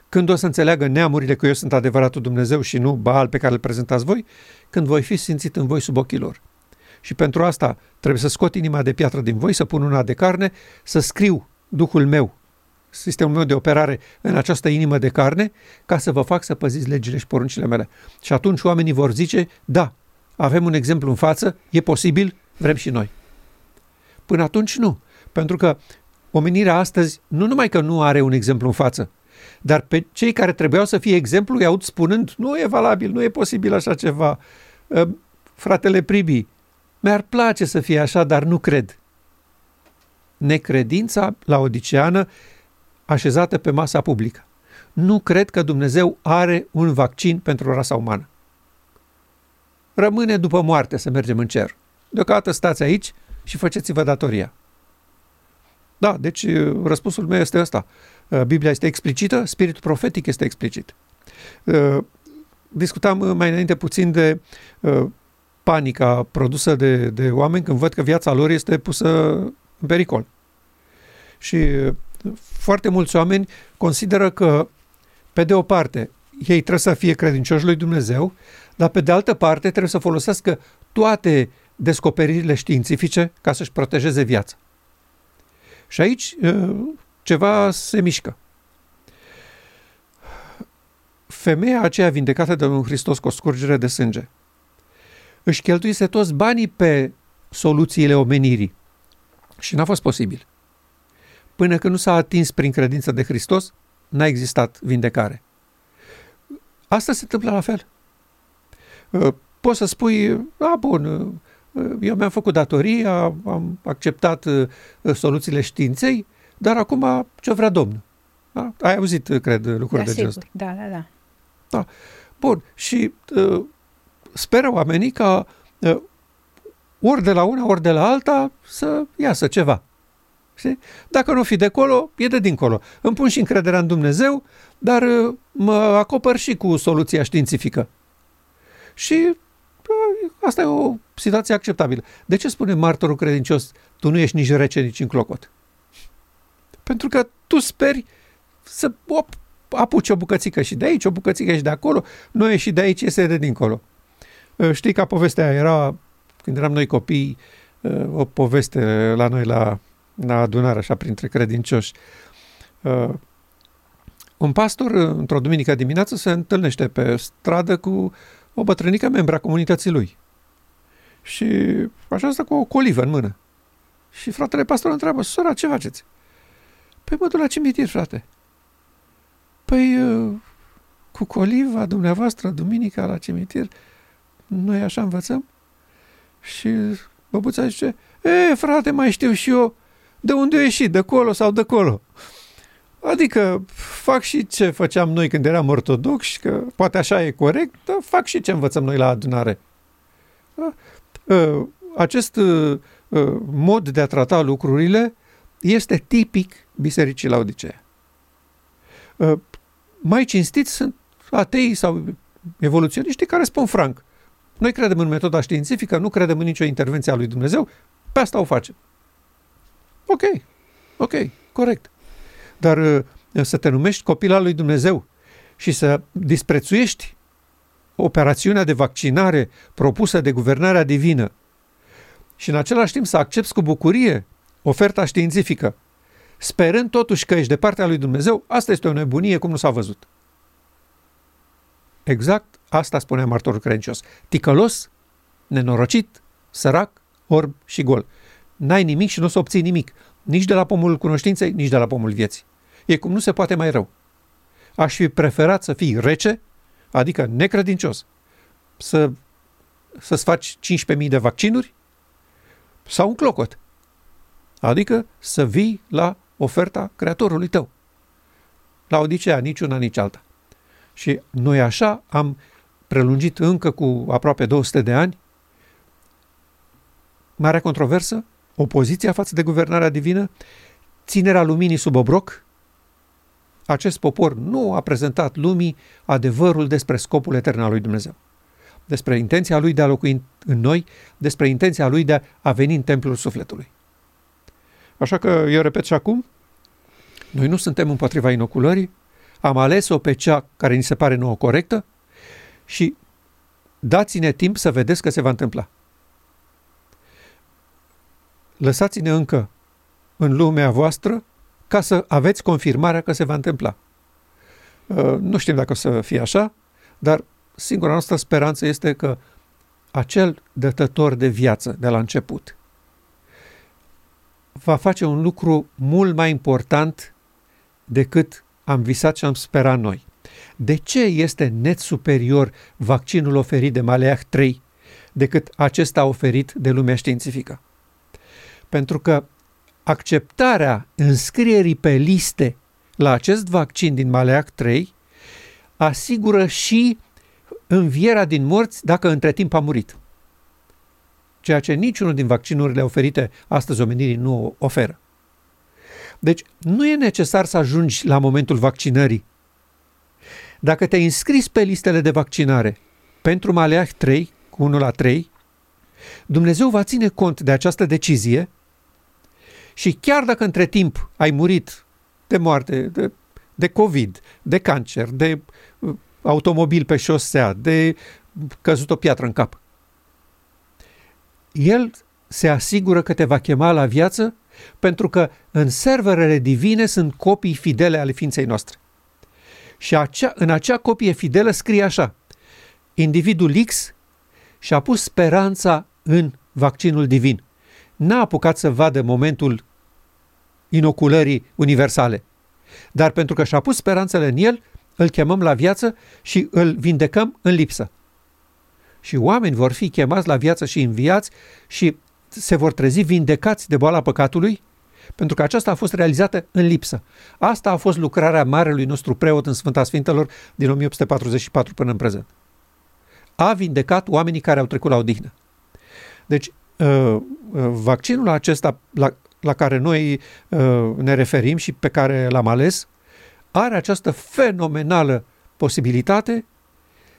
Când o să înțeleagă neamurile că eu sunt adevăratul Dumnezeu și nu Baal pe care îl prezentați voi, când voi fi simțit în voi sub ochii lor. Și pentru asta trebuie să scot inima de piatră din voi, să pun una de carne, să scriu Duhul meu, sistemul meu de operare în această inimă de carne, ca să vă fac să păziți legile și poruncile mele. Și atunci oamenii vor zice, da, avem un exemplu în față, e posibil, vrem și noi. Până atunci nu, pentru că omenirea astăzi nu numai că nu are un exemplu în față, dar pe cei care trebuiau să fie exemplu îi aud spunând, nu e valabil, nu e posibil așa ceva. Ă, fratele Pribi, mi-ar place să fie așa, dar nu cred. Necredința la odiceană așezată pe masa publică. Nu cred că Dumnezeu are un vaccin pentru rasa umană. Rămâne după moarte să mergem în cer. Deocamdată stați aici și faceți-vă datoria. Da, deci uh, răspunsul meu este ăsta. Uh, Biblia este explicită, spiritul profetic este explicit. Uh, discutam mai înainte puțin de panica produsă de, de oameni când văd că viața lor este pusă în pericol. Și foarte mulți oameni consideră că, pe de o parte, ei trebuie să fie credincioși lui Dumnezeu, dar pe de altă parte trebuie să folosească toate descoperirile științifice ca să-și protejeze viața. Și aici ceva se mișcă. Femeia aceea vindecată de Domnul Hristos cu o scurgere de sânge își cheltuise toți banii pe soluțiile omenirii și n-a fost posibil. Până când nu s-a atins prin credință de Hristos, n-a existat vindecare. Asta se întâmplă la fel. Poți să spui, a, bun, eu mi-am făcut datoria, am acceptat uh, soluțiile științei, dar acum ce vrea Domnul? Da? Ai auzit, cred, lucruri da, de genul ăsta. Da, da, da. da. Bun, și uh, speră oamenii ca uh, ori de la una, ori de la alta să iasă ceva. Știi? Dacă nu fi de acolo, e de dincolo. Îmi pun și încrederea în Dumnezeu, dar uh, mă acopăr și cu soluția științifică. Și Asta e o situație acceptabilă. De ce spune martorul credincios, tu nu ești nici rece, nici în clocot? Pentru că tu speri să op, apuci o bucățică și de aici, o bucățică și de acolo, nu e și de aici, este de dincolo. Ă, știi ca povestea era, când eram noi copii, ă, o poveste la noi la, la adunare, așa, printre credincioși. Ă, un pastor, într-o duminică dimineață, se întâlnește pe stradă cu o bătrânică membra comunității lui. Și așa stă cu o colivă în mână. Și fratele pastor întreabă, sora, ce faceți? Păi mă duc la cimitir, frate. Păi, uh, cu coliva dumneavoastră, duminica la cimitir, noi așa învățăm? Și băbuța zice, e, frate, mai știu și eu de unde a ieșit, de acolo sau de acolo. Adică fac și ce făceam noi când eram ortodoxi, că poate așa e corect, dar fac și ce învățăm noi la adunare. Ă, acest ă, ă, mod de a trata lucrurile este tipic Bisericii la Odisee. Mai cinstiți sunt atei sau evoluționiștii care spun franc. Noi credem în metoda științifică, nu credem în nicio intervenție a lui Dumnezeu, pe asta o facem. Ok, ok, corect. Dar uh, să te numești copil al lui Dumnezeu și să disprețuiești operațiunea de vaccinare propusă de guvernarea divină și în același timp să accepti cu bucurie oferta științifică, sperând totuși că ești de partea lui Dumnezeu, asta este o nebunie cum nu s-a văzut. Exact asta spunea martorul credincios. Ticălos, nenorocit, sărac, orb și gol. N-ai nimic și nu o să obții nimic. Nici de la pomul cunoștinței, nici de la pomul vieții. E cum nu se poate mai rău. Aș fi preferat să fii rece, adică necredincios, să, să-ți faci 15.000 de vaccinuri sau un clocot. Adică să vii la oferta creatorului tău. La Odisea, nici una, nici alta. Și noi așa am prelungit încă cu aproape 200 de ani marea controversă, opoziția față de guvernarea divină, ținerea luminii sub obroc. Acest popor nu a prezentat lumii adevărul despre scopul etern al lui Dumnezeu, despre intenția lui de a locui în noi, despre intenția lui de a veni în templul sufletului. Așa că eu repet și acum, noi nu suntem împotriva inoculării, am ales-o pe cea care ni se pare nouă corectă și dați-ne timp să vedeți că se va întâmpla. Lăsați-ne încă în lumea voastră ca să aveți confirmarea că se va întâmpla. Uh, nu știm dacă o să fie așa, dar singura noastră speranță este că acel dătător de viață de la început va face un lucru mult mai important decât am visat și am sperat noi. De ce este net superior vaccinul oferit de Maleah 3 decât acesta oferit de lumea științifică? Pentru că acceptarea înscrierii pe liste la acest vaccin din Maleah 3 asigură și învierea din morți dacă între timp a murit. Ceea ce niciunul din vaccinurile oferite astăzi omenirii nu oferă. Deci nu e necesar să ajungi la momentul vaccinării. Dacă te-ai înscris pe listele de vaccinare pentru Maleah 3, cu 1 la 3, Dumnezeu va ține cont de această decizie și chiar dacă între timp ai murit de moarte, de, de COVID, de cancer, de uh, automobil pe șosea, de căzut o piatră în cap, el se asigură că te va chema la viață pentru că în serverele divine sunt copii fidele ale ființei noastre. Și acea, în acea copie fidelă scrie așa, individul X și-a pus speranța în vaccinul divin. N-a apucat să vadă momentul inoculării universale. Dar pentru că și-a pus speranțele în el, îl chemăm la viață și îl vindecăm în lipsă. Și oameni vor fi chemați la viață și înviați și se vor trezi vindecați de boala păcatului, pentru că aceasta a fost realizată în lipsă. Asta a fost lucrarea marelui nostru preot în Sfânta Sfintelor din 1844 până în prezent. A vindecat oamenii care au trecut la odihnă. Deci, uh, uh, vaccinul acesta la, la care noi uh, ne referim și pe care l-am ales, are această fenomenală posibilitate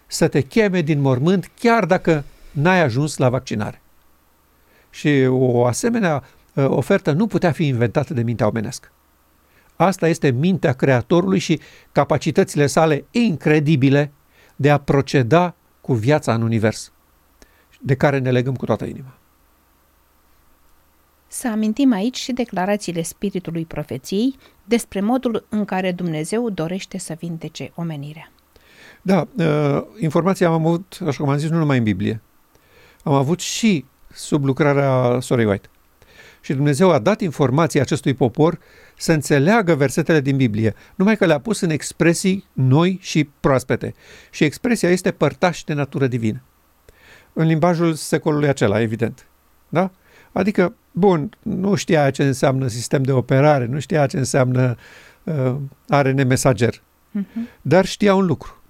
să te cheme din mormânt chiar dacă n-ai ajuns la vaccinare. Și o asemenea uh, ofertă nu putea fi inventată de mintea omenească. Asta este mintea Creatorului și capacitățile sale incredibile de a proceda cu viața în univers, de care ne legăm cu toată inima. Să amintim aici și declarațiile Spiritului Profeției despre modul în care Dumnezeu dorește să vindece omenirea. Da, uh, informația am avut, așa cum am zis, nu numai în Biblie. Am avut și sub lucrarea Sorei White. Și Dumnezeu a dat informații acestui popor să înțeleagă versetele din Biblie, numai că le-a pus în expresii noi și proaspete. Și expresia este părtaș de natură divină. În limbajul secolului acela, evident. Da? Adică, bun, nu știa ce înseamnă sistem de operare, nu știa ce înseamnă uh, ARN mesager, uh-huh. dar știa un lucru,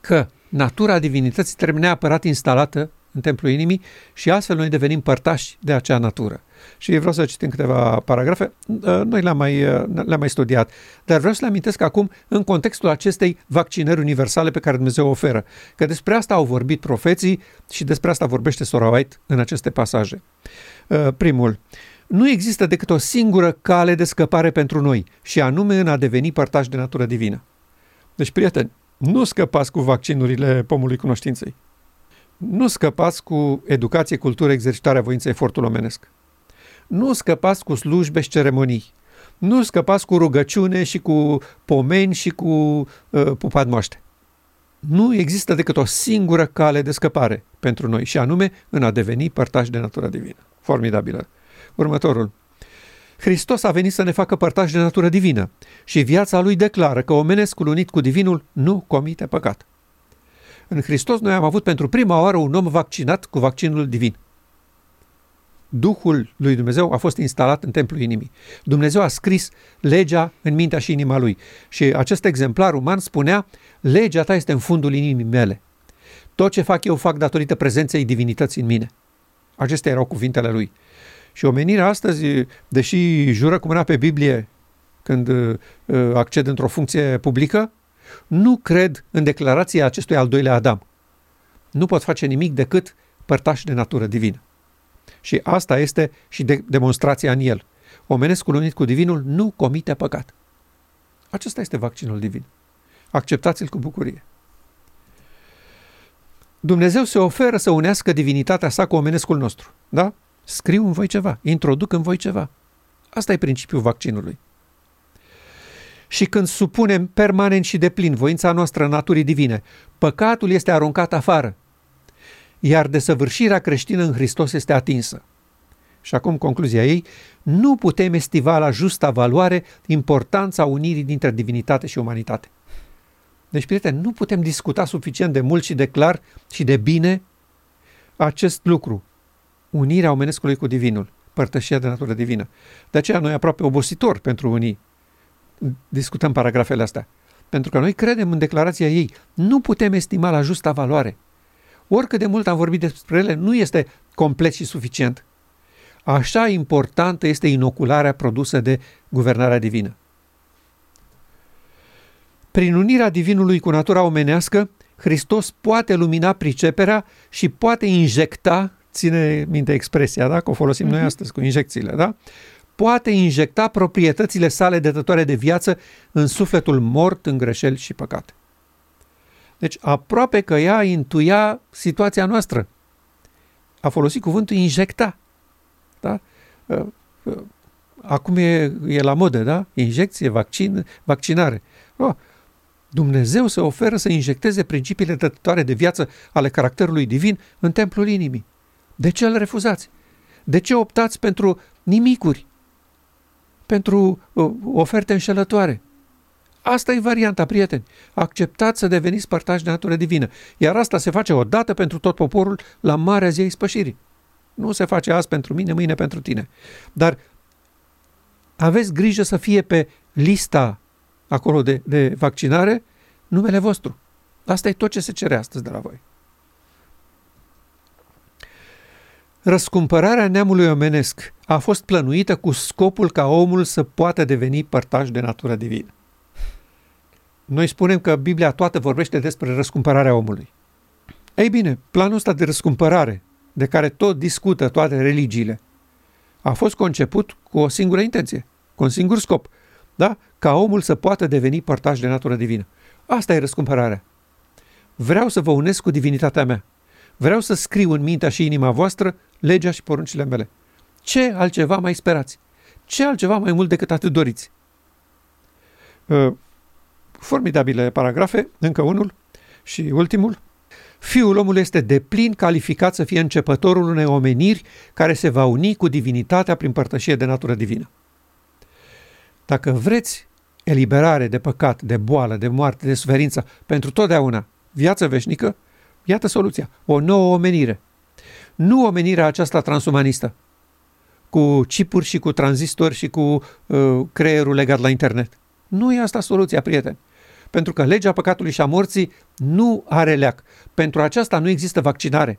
că natura divinității trebuie neapărat instalată în templul inimii și astfel noi devenim părtași de acea natură. Și vreau să citim câteva paragrafe. Uh, noi le-am mai, uh, le-am mai studiat, dar vreau să le amintesc acum în contextul acestei vaccinări universale pe care Dumnezeu o oferă. Că despre asta au vorbit profeții și despre asta vorbește Sora White în aceste pasaje. Uh, primul, nu există decât o singură cale de scăpare pentru noi și anume în a deveni părtași de natură divină. Deci, prieteni, nu scăpați cu vaccinurile pomului cunoștinței. Nu scăpați cu educație, cultură, exercitarea voinței, efortul omenesc. Nu scăpați cu slujbe și ceremonii. Nu scăpați cu rugăciune și cu pomeni și cu uh, pupat moaște. Nu există decât o singură cale de scăpare pentru noi și anume în a deveni părtași de natura divină. Formidabilă. Următorul. Hristos a venit să ne facă părtași de natură divină și viața lui declară că omenescul unit cu divinul nu comite păcat. În Hristos noi am avut pentru prima oară un om vaccinat cu vaccinul divin. Duhul lui Dumnezeu a fost instalat în templul inimii. Dumnezeu a scris legea în mintea și inima lui. Și acest exemplar uman spunea, legea ta este în fundul inimii mele. Tot ce fac eu fac datorită prezenței divinității în mine. Acestea erau cuvintele lui. Și omenirea astăzi, deși jură cu mâna pe Biblie când uh, acced într-o funcție publică, nu cred în declarația acestui al doilea Adam. Nu pot face nimic decât părtași de natură divină. Și asta este și de demonstrația în el. Omenescul unit cu divinul nu comite păcat. Acesta este vaccinul divin. Acceptați-l cu bucurie. Dumnezeu se oferă să unească divinitatea sa cu omenescul nostru. Da? Scriu în voi ceva, introduc în voi ceva. Asta e principiul vaccinului. Și când supunem permanent și deplin voința noastră naturii divine, păcatul este aruncat afară, iar desăvârșirea creștină în Hristos este atinsă. Și acum concluzia ei, nu putem estiva la justa valoare importanța unirii dintre divinitate și umanitate. Deci, prieteni, nu putem discuta suficient de mult și de clar și de bine acest lucru unirea omenescului cu divinul, părtășia de natură divină. De aceea noi aproape obositor pentru unii discutăm paragrafele astea. Pentru că noi credem în declarația ei. Nu putem estima la justa valoare. Oricât de mult am vorbit despre ele, nu este complet și suficient. Așa importantă este inocularea produsă de guvernarea divină. Prin unirea divinului cu natura omenească, Hristos poate lumina priceperea și poate injecta ține minte expresia, da? că o folosim uh-huh. noi mhm. astăzi cu injecțiile, da? poate injecta proprietățile sale dătătoare de viață în sufletul mort în greșeli și păcate. Deci aproape că ea intuia situația noastră. A folosit cuvântul injecta. Da? Uh, uh, acum e, e la modă, da? Injecție, vaccin, vaccinare. Oh, Dumnezeu se oferă să injecteze principiile dătătoare de viață ale caracterului divin în templul inimii. De ce îl refuzați? De ce optați pentru nimicuri? Pentru uh, oferte înșelătoare? Asta e varianta, prieteni. Acceptați să deveniți părtași de natură divină. Iar asta se face odată pentru tot poporul la Marea Zei Spășirii. Nu se face azi pentru mine, mâine pentru tine. Dar aveți grijă să fie pe lista acolo de, de vaccinare numele vostru. Asta e tot ce se cere astăzi de la voi. Răscumpărarea neamului omenesc a fost plănuită cu scopul ca omul să poată deveni părtaș de natură divină. Noi spunem că Biblia toată vorbește despre răscumpărarea omului. Ei bine, planul ăsta de răscumpărare, de care tot discută toate religiile, a fost conceput cu o singură intenție, cu un singur scop, da? ca omul să poată deveni părtaș de natură divină. Asta e răscumpărarea. Vreau să vă unesc cu divinitatea mea. Vreau să scriu în mintea și inima voastră legea și poruncile mele. Ce altceva mai sperați? Ce altceva mai mult decât atât doriți? Uh, formidabile paragrafe, încă unul și ultimul. Fiul omului este deplin calificat să fie începătorul unei omeniri care se va uni cu divinitatea prin părtășie de natură divină. Dacă vreți eliberare de păcat, de boală, de moarte, de suferință pentru totdeauna, viață veșnică, Iată soluția. O nouă omenire. Nu omenirea aceasta transumanistă, cu chipuri și cu tranzistori și cu uh, creierul legat la internet. Nu e asta soluția, prieteni. Pentru că legea păcatului și a morții nu are leac. Pentru aceasta nu există vaccinare.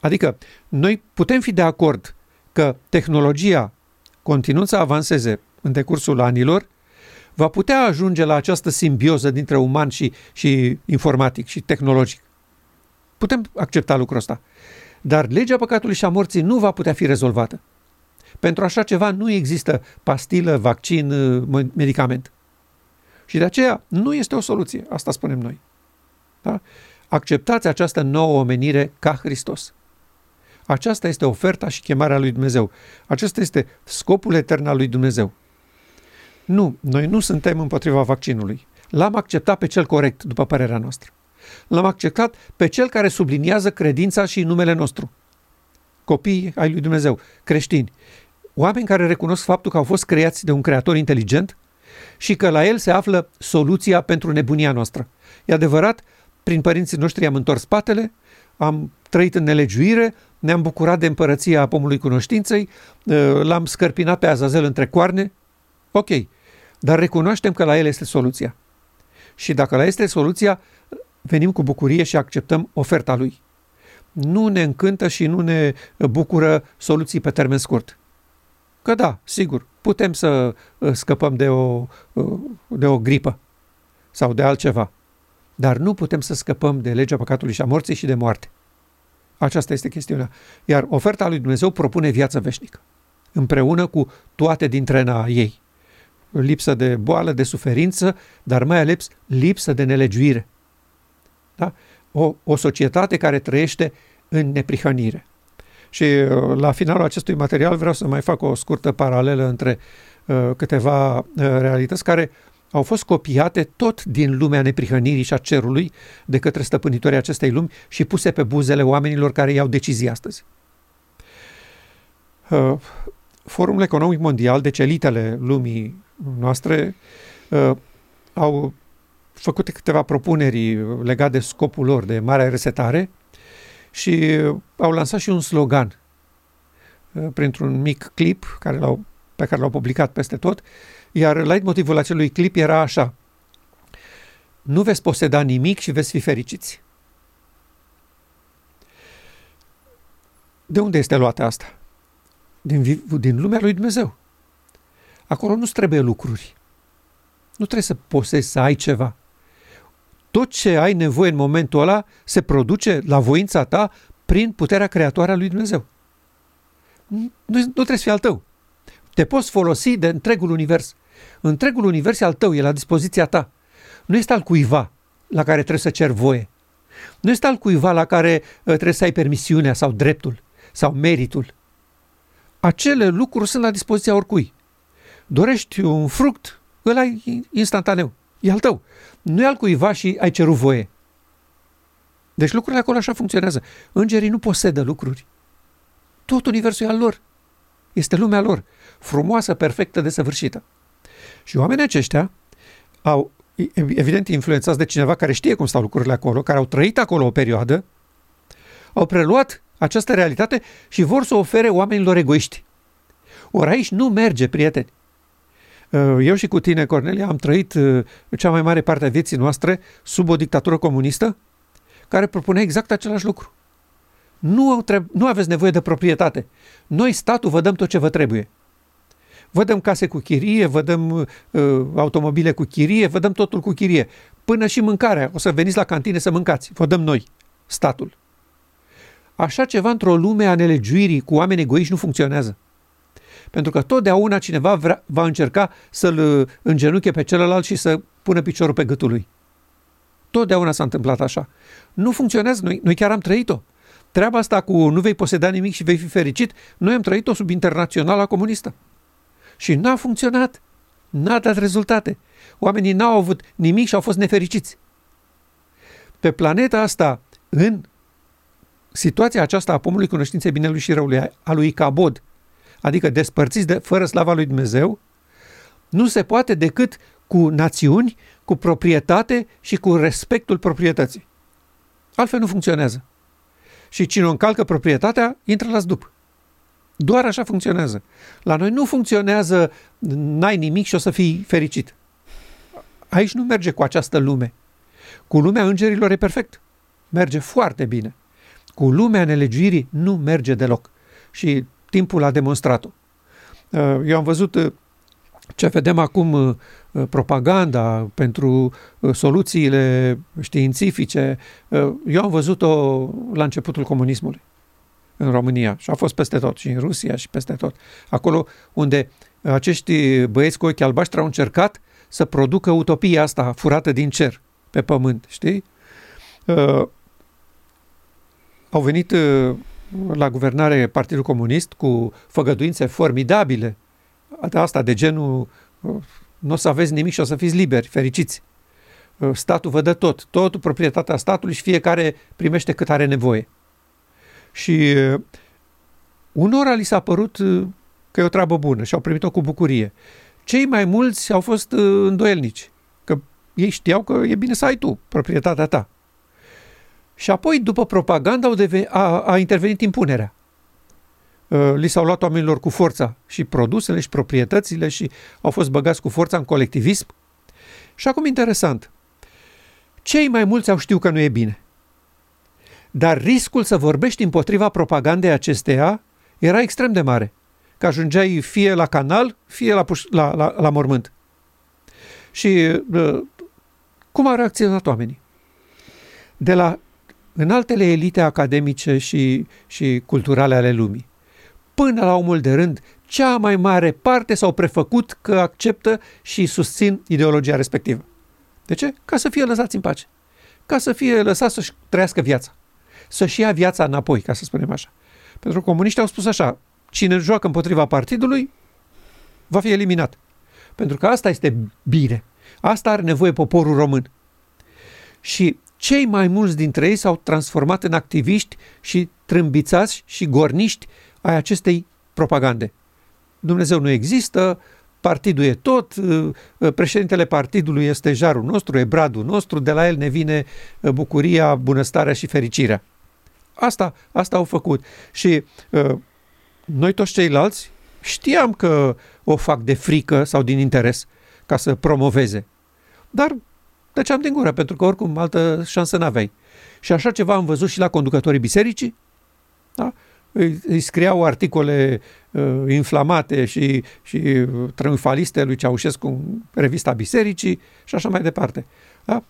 Adică, noi putem fi de acord că tehnologia, continuând să avanseze în decursul anilor, va putea ajunge la această simbioză dintre uman și, și informatic și tehnologic. Putem accepta lucrul ăsta. Dar legea păcatului și a morții nu va putea fi rezolvată. Pentru așa ceva nu există pastilă, vaccin, medicament. Și de aceea nu este o soluție, asta spunem noi. Da? Acceptați această nouă omenire ca Hristos. Aceasta este oferta și chemarea lui Dumnezeu. Acesta este scopul etern al lui Dumnezeu. Nu, noi nu suntem împotriva vaccinului. L-am acceptat pe cel corect, după părerea noastră. L-am acceptat pe cel care subliniază credința și numele nostru. Copii ai lui Dumnezeu, creștini, oameni care recunosc faptul că au fost creați de un creator inteligent și că la el se află soluția pentru nebunia noastră. E adevărat, prin părinții noștri am întors spatele, am trăit în nelegiuire, ne-am bucurat de împărăția pomului cunoștinței, l-am scărpinat pe Azazel între coarne, ok, dar recunoaștem că la el este soluția. Și dacă la el este soluția, venim cu bucurie și acceptăm oferta lui. Nu ne încântă și nu ne bucură soluții pe termen scurt. Că da, sigur, putem să uh, scăpăm de o, uh, de o gripă sau de altceva, dar nu putem să scăpăm de legea păcatului și a morții și de moarte. Aceasta este chestiunea. Iar oferta lui Dumnezeu propune viață veșnică, împreună cu toate dintre ei. Lipsă de boală, de suferință, dar mai ales lipsă de nelegiuire. Da? O, o societate care trăiește în neprihănire. Și uh, la finalul acestui material vreau să mai fac o scurtă paralelă între uh, câteva uh, realități care au fost copiate tot din lumea neprihănirii și a cerului de către stăpânitorii acestei lumi și puse pe buzele oamenilor care iau decizii astăzi. Uh, Forumul Economic Mondial, deci elitele lumii noastre, uh, au făcut câteva propuneri legate de scopul lor de mare resetare și au lansat și un slogan uh, printr-un mic clip care l-au, pe care l-au publicat peste tot, iar leitmotivul acelui clip era așa. Nu veți poseda nimic și veți fi fericiți. De unde este luată asta? Din, din lumea lui Dumnezeu. Acolo nu trebuie lucruri. Nu trebuie să posezi, să ai ceva tot ce ai nevoie în momentul ăla se produce la voința ta prin puterea creatoare a lui Dumnezeu. Nu, nu trebuie să fie al tău. Te poți folosi de întregul univers. Întregul univers e al tău, e la dispoziția ta. Nu este al cuiva la care trebuie să cer voie. Nu este al cuiva la care uh, trebuie să ai permisiunea sau dreptul sau meritul. Acele lucruri sunt la dispoziția oricui. Dorești un fruct, îl ai instantaneu. E al tău. Nu e al cuiva și ai cerut voie. Deci lucrurile acolo așa funcționează. Îngerii nu posedă lucruri. Tot universul e al lor. Este lumea lor. Frumoasă, perfectă, desăvârșită. Și oamenii aceștia au, evident, influențați de cineva care știe cum stau lucrurile acolo, care au trăit acolo o perioadă, au preluat această realitate și vor să o ofere oamenilor egoiști. Ori aici nu merge, prieteni. Uh, eu și cu tine, Cornelia, am trăit uh, cea mai mare parte a vieții noastre sub o dictatură comunistă care propunea exact același lucru. Nu, treb- nu aveți nevoie de proprietate. Noi, statul, vă dăm tot ce vă trebuie. Vă dăm case cu chirie, vă dăm uh, automobile cu chirie, vă dăm totul cu chirie. Până și mâncarea. O să veniți la cantine să mâncați. Vă dăm noi, statul. Așa ceva într-o lume a nelegiuirii cu oameni egoiști nu funcționează. Pentru că totdeauna cineva vrea, va încerca să-l uh, îngenuche pe celălalt și să pună piciorul pe gâtul lui. Totdeauna s-a întâmplat așa. Nu funcționează, noi, noi chiar am trăit-o. Treaba asta cu nu vei poseda nimic și vei fi fericit, noi am trăit-o sub internaționala comunistă. Și n-a funcționat. N-a dat rezultate. Oamenii n-au avut nimic și au fost nefericiți. Pe planeta asta, în situația aceasta a pomului cunoștinței binelui și răului, a lui Cabod, adică despărțiți de, fără slava lui Dumnezeu, nu se poate decât cu națiuni, cu proprietate și cu respectul proprietății. Altfel nu funcționează. Și cine încalcă proprietatea, intră la zdup. Doar așa funcționează. La noi nu funcționează n-ai nimic și o să fii fericit. Aici nu merge cu această lume. Cu lumea îngerilor e perfect. Merge foarte bine. cu lumea nelegiuirii nu merge deloc. Și timpul a demonstrat-o. Uh, eu am văzut uh, ce vedem acum uh, propaganda pentru soluțiile științifice. Eu am văzut-o la începutul comunismului în România și a fost peste tot, și în Rusia și peste tot. Acolo unde acești băieți cu ochi albaștri au încercat să producă utopia asta furată din cer pe pământ, știi? Uh, au venit uh, la guvernare Partidul Comunist cu făgăduințe formidabile de asta, de genul uh, nu o să aveți nimic și o să fiți liberi, fericiți. Uh, statul vă dă tot, totul proprietatea statului și fiecare primește cât are nevoie. Și uh, unora li s-a părut uh, că e o treabă bună și au primit-o cu bucurie. Cei mai mulți au fost uh, îndoielnici, că ei știau că e bine să ai tu proprietatea ta. Și apoi, după propaganda, au deve- a, a intervenit impunerea. Uh, li s-au luat oamenilor cu forța și produsele și proprietățile și au fost băgați cu forța în colectivism. Și acum interesant, cei mai mulți au știut că nu e bine. Dar riscul să vorbești împotriva propagandei acesteia era extrem de mare, că ajungeai fie la canal, fie la, puș- la, la, la mormânt. Și uh, cum au reacționat oamenii? De la în altele elite academice și, și culturale ale lumii. Până la omul de rând, cea mai mare parte s-au prefăcut că acceptă și susțin ideologia respectivă. De ce? Ca să fie lăsați în pace. Ca să fie lăsați să-și trăiască viața. Să-și ia viața înapoi, ca să spunem așa. Pentru că comuniștii au spus așa, cine joacă împotriva partidului va fi eliminat. Pentru că asta este bine. Asta are nevoie poporul român. Și cei mai mulți dintre ei s-au transformat în activiști și trâmbițați și gorniști ai acestei propagande. Dumnezeu nu există, partidul e tot, uh, președintele partidului este jarul nostru, e bradul nostru, de la el ne vine uh, bucuria, bunăstarea și fericirea. Asta, asta au făcut. Și uh, noi toți ceilalți știam că o fac de frică sau din interes ca să promoveze. Dar tăceam din gură, pentru că oricum altă șansă n-aveai. Și așa ceva am văzut și la conducătorii bisericii. Da? Îi, îi scriau articole uh, inflamate și, și triumfaliste lui Ceaușescu în revista bisericii și așa mai departe. Da?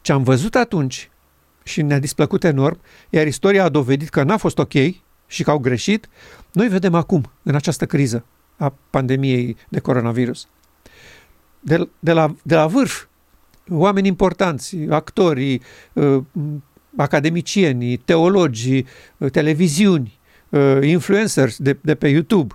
Ce am văzut atunci și ne-a displăcut enorm, iar istoria a dovedit că n-a fost ok și că au greșit, noi vedem acum, în această criză a pandemiei de coronavirus. De, de, la, de la vârf, oameni importanți, actorii, uh, academicieni, teologi, uh, televiziuni, uh, influencers de, de pe YouTube,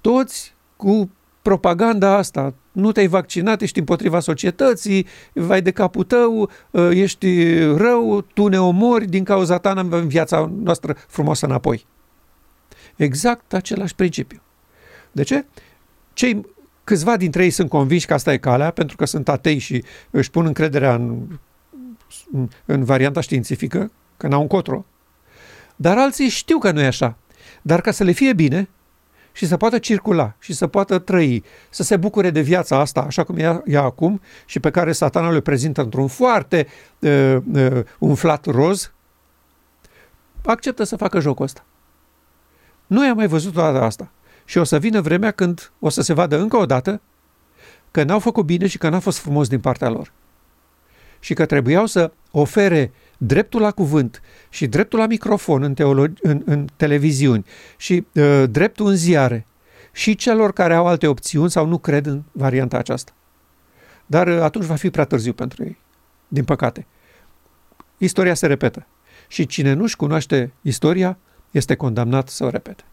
toți cu propaganda asta. Nu te-ai vaccinat, ești împotriva societății, vai de capul tău, ești rău, tu ne omori, din cauza ta n-am viața noastră frumoasă înapoi. Exact același principiu. De ce? Cei Câțiva dintre ei sunt convinși că asta e calea, pentru că sunt atei și își pun încrederea în, în varianta științifică, că n-au încotro. Dar alții știu că nu e așa. Dar ca să le fie bine și să poată circula și să poată trăi, să se bucure de viața asta așa cum e ea acum și pe care satana le prezintă într-un foarte uh, uh, umflat roz, acceptă să facă jocul ăsta. Nu am mai văzut toată asta. Și o să vină vremea când o să se vadă încă o dată că n-au făcut bine și că n-a fost frumos din partea lor. Și că trebuiau să ofere dreptul la cuvânt și dreptul la microfon în, teologi, în, în televiziuni și uh, dreptul în ziare și celor care au alte opțiuni sau nu cred în varianta aceasta. Dar uh, atunci va fi prea târziu pentru ei, din păcate. Istoria se repetă și cine nu-și cunoaște istoria este condamnat să o repete.